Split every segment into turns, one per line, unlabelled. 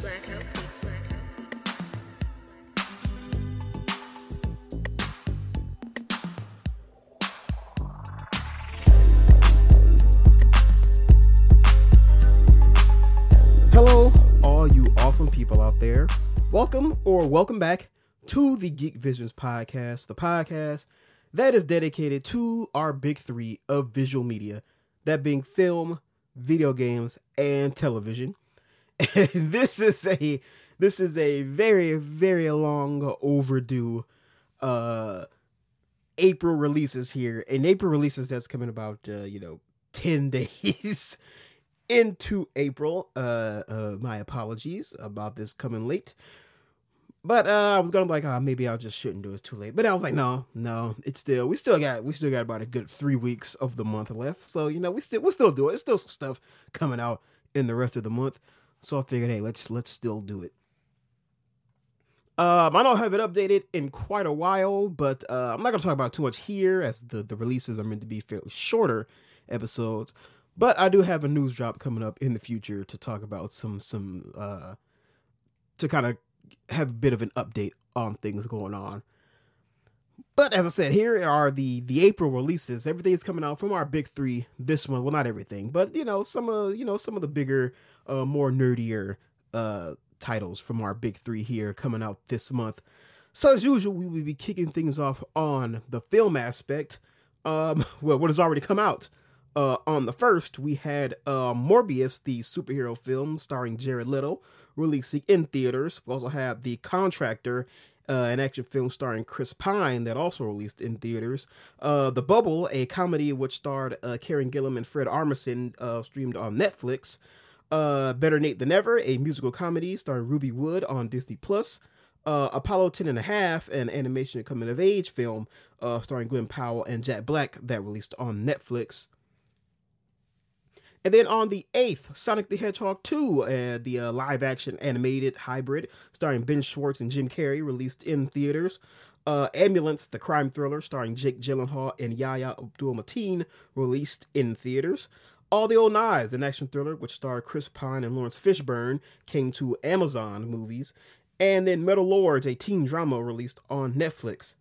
Blackout.
Hello, all you awesome people out there. Welcome or welcome back to the Geek Visions podcast, the podcast that is dedicated to our big three of visual media, that being film, video games, and television. This is a this is a very very long overdue uh April releases here. And April releases that's coming about uh, you know 10 days into April. Uh, uh, my apologies about this coming late. But uh, I was gonna be like, oh, maybe I just shouldn't do it. It's too late. But I was like, no, no, it's still we still got we still got about a good three weeks of the month left. So you know we still we'll still do it. There's still some stuff coming out in the rest of the month. So I figured, hey, let's let's still do it. Um, I don't have it updated in quite a while, but uh, I'm not gonna talk about too much here, as the the releases are meant to be fairly shorter episodes. But I do have a news drop coming up in the future to talk about some some uh to kind of have a bit of an update on things going on. But as I said, here are the the April releases. Everything's coming out from our big three this month. Well, not everything, but you know some of you know some of the bigger, uh, more nerdier uh titles from our big three here coming out this month. So as usual, we will be kicking things off on the film aspect. Um, well, what has already come out. Uh, on the first, we had uh, Morbius, the superhero film starring Jared Leto, releasing in theaters. We also have The Contractor, uh, an action film starring Chris Pine that also released in theaters. Uh, the Bubble, a comedy which starred uh, Karen Gillan and Fred Armisen, uh, streamed on Netflix. Uh, Better Nate Than Ever, a musical comedy starring Rueby Wood on Disney Plus. Uh, Apollo 10 and a half, an animation coming of age film starring Glen Powell and Jack Black that released on Netflix. And then on the 8th, Sonic the Hedgehog 2, uh, the uh, live action animated hybrid starring Ben Schwartz and Jim Carrey, released in theaters. Uh, Ambulance, the crime thriller starring Jake Gyllenhaal and Yahya Abdul Mateen, released in theaters. All the Old Knives, an action thriller which starred Chris Pine and Laurence Fishburne, came to Amazon movies. And then Metal Lords, a teen drama released on Netflix.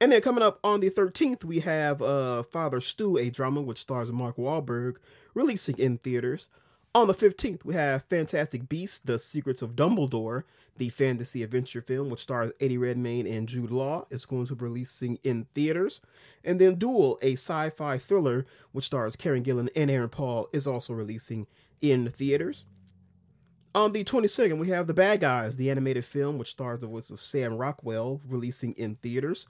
And then coming up on the 13th, we have uh, Father Stu, a drama which stars Mark Wahlberg, releasing in theaters. On the 15th, we have Fantastic Beasts, The Secrets of Dumbledore, the fantasy adventure film which stars Eddie Redmayne and Jude Law. It's going to be releasing in theaters. And then Dual, a sci fi thriller which stars Karen Gillan and Aaron Paul, is also releasing in theaters. On the 22nd, we have The Bad Guys, the animated film which stars the voice of Sam Rockwell, releasing in theaters.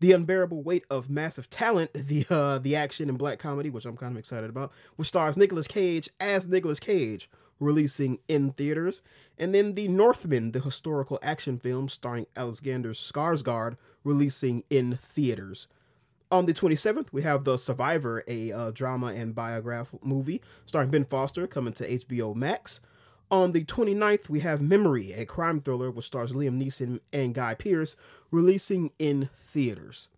The Unbearable Weight of Massive Talent, the uh, the action and black comedy, which I'm kind of excited about, which stars Nicolas Cage as Nicolas Cage, releasing in theaters. And then The Northman, the historical action film starring Alexander Skarsgård, releasing in theaters. On the 27th, we have The Survivor, a uh, drama and biograph movie starring Ben Foster, coming to HBO Max. On the 29th, we have Memory, a crime thriller which stars Liam Neeson and Guy Pearce, releasing in theaters.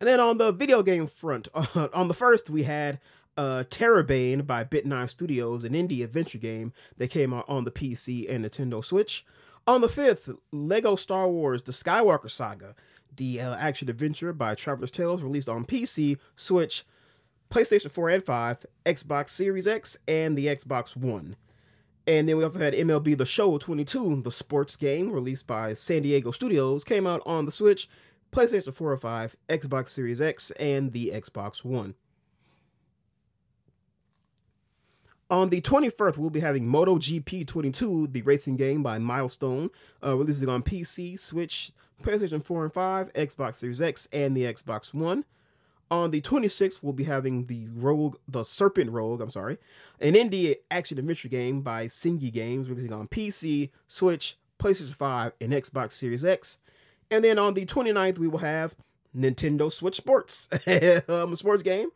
And then on the video game front, uh, on the first, we had uh, Terrorbane by Bit9 Studios, an indie adventure game that came out on the PC and Nintendo Switch. On the 5th, Lego Star Wars The Skywalker Saga, the uh, action adventure by Traveller's Tales, released on PC, Switch, PlayStation 4 and 5, Xbox Series X, and the Xbox One. And then we also had MLB The Show 22, the sports game released by San Diego Studios, came out on the Switch, PlayStation 4 or 5, Xbox Series X, and the Xbox One. On the 21st, we'll be having MotoGP 22, the racing game by Milestone, uh, releasing on PC, Switch, PlayStation 4 and 5, Xbox Series X, and the Xbox One. On the 26th, we'll be having the Rogue, the Serpent Rogue, I'm sorry, an indie action adventure game by Sengi Games, releasing on PC, Switch, PlayStation 5, and Xbox Series X. And then on the 29th, we will have Nintendo Switch Sports, um, a sports game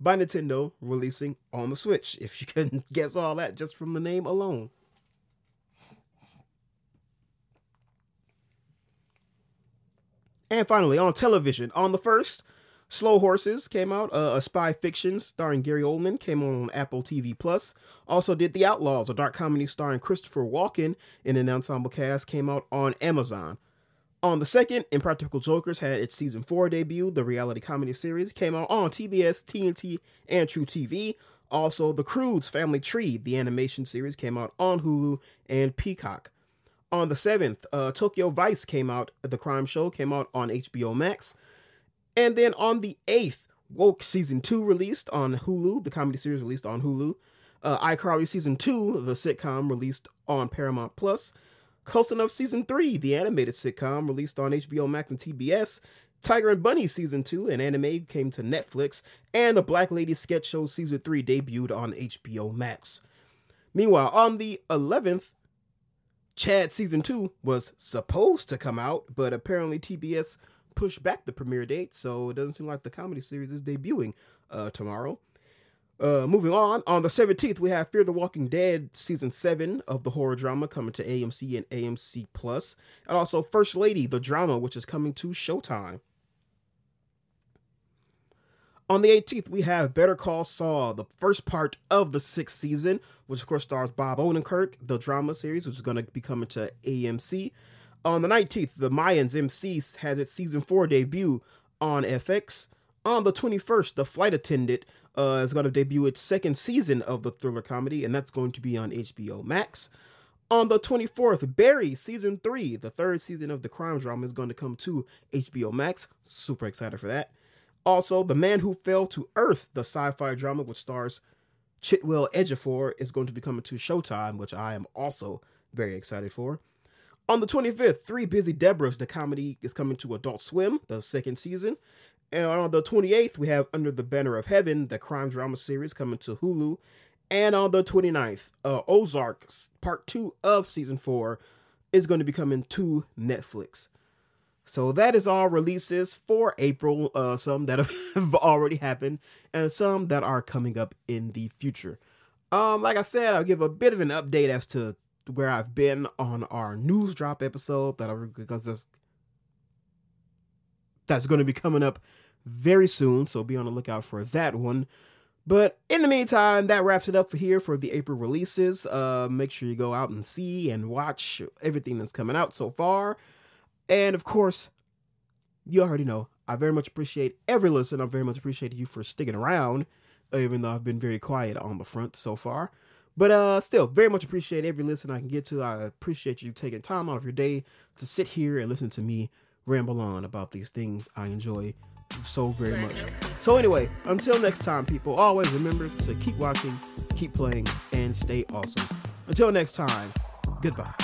by Nintendo releasing on the Switch. If you can guess all that just from the name alone. And finally, on television, on the first, Slow Horses came out, uh, a spy fiction starring Gary Oldman, came on Apple TV Plus. Also did The Outlaws, a dark comedy starring Christopher Walken in an ensemble cast, came out on Amazon. On the second, Impractical Jokers had its season four debut. The reality comedy series came out on TBS, TNT, and truTV. Also, The Croods Family Tree, the animation series, came out on Hulu and Peacock. On the 7th, uh, Tokyo Vice came out, the crime show came out on HBO Max. And then on the 8th, Woke Season 2 released on Hulu, the comedy series released on Hulu. Uh, iCarly Season 2, the sitcom released on Paramount Plus. Close Enough Season 3, the animated sitcom released on HBO Max and TBS. Tiger and Bunny Season 2, an anime, came to Netflix. And the Black Lady Sketch Show Season 3 debuted on HBO Max. Meanwhile, on the 11th, Chad Season 2 was supposed to come out, but apparently TBS push back the premiere date, so it doesn't seem like the comedy series is debuting uh, tomorrow. Uh, moving on, on the 17th, we have Fear the Walking Dead season 7 of the horror drama coming to AMC and AMC Plus, and also First Lady, the drama, which is coming to Showtime. On the 18th, we have Better Call Saul, the first part of the sixth season, which of course stars Bob Odenkirk, the drama series, which is going to be coming to AMC. On the 19th, The Mayans MC has its season 4 debut on FX. On the 21st, The Flight Attendant uh, is going to debut its second season of the thriller comedy, and that's going to be on HBO Max. On the 24th, Barry Season 3, the third season of the crime drama, is going to come to HBO Max. Super excited for that. Also, The Man Who Fell to Earth, the sci fi drama which stars Chiwetel Ejiofor, is going to be coming to Showtime, which I am also very excited for. On the 25th, Three Busy Debras, the comedy, is coming to Adult Swim, the second season. And on the 28th, we have Under the Banner of Heaven, the crime drama series, coming to Hulu. And on the 29th, uh, Ozark, part two of season four, is going to be coming to Netflix. So that is all releases for April. Uh, some that have already happened, and some that are coming up in the future. Um, like I said, I'll give a bit of an update as to where I've been on our news drop episode that I because that's that's going to be coming up very soon. So be on the lookout for that one. But in the meantime, that wraps it up for here for the April releases. Uh, make sure you go out and see and watch everything that's coming out so far. And of course, you already know I very much appreciate every listen. I very much appreciate you for sticking around, even though I've been very quiet on the front so far. But uh, still, very much appreciate every listen I can get to. I appreciate you taking time out of your day to sit here and listen to me ramble on about these things I enjoy so very much. So anyway, until next time, people, always remember to keep watching, keep playing, and stay awesome. Until next time, goodbye.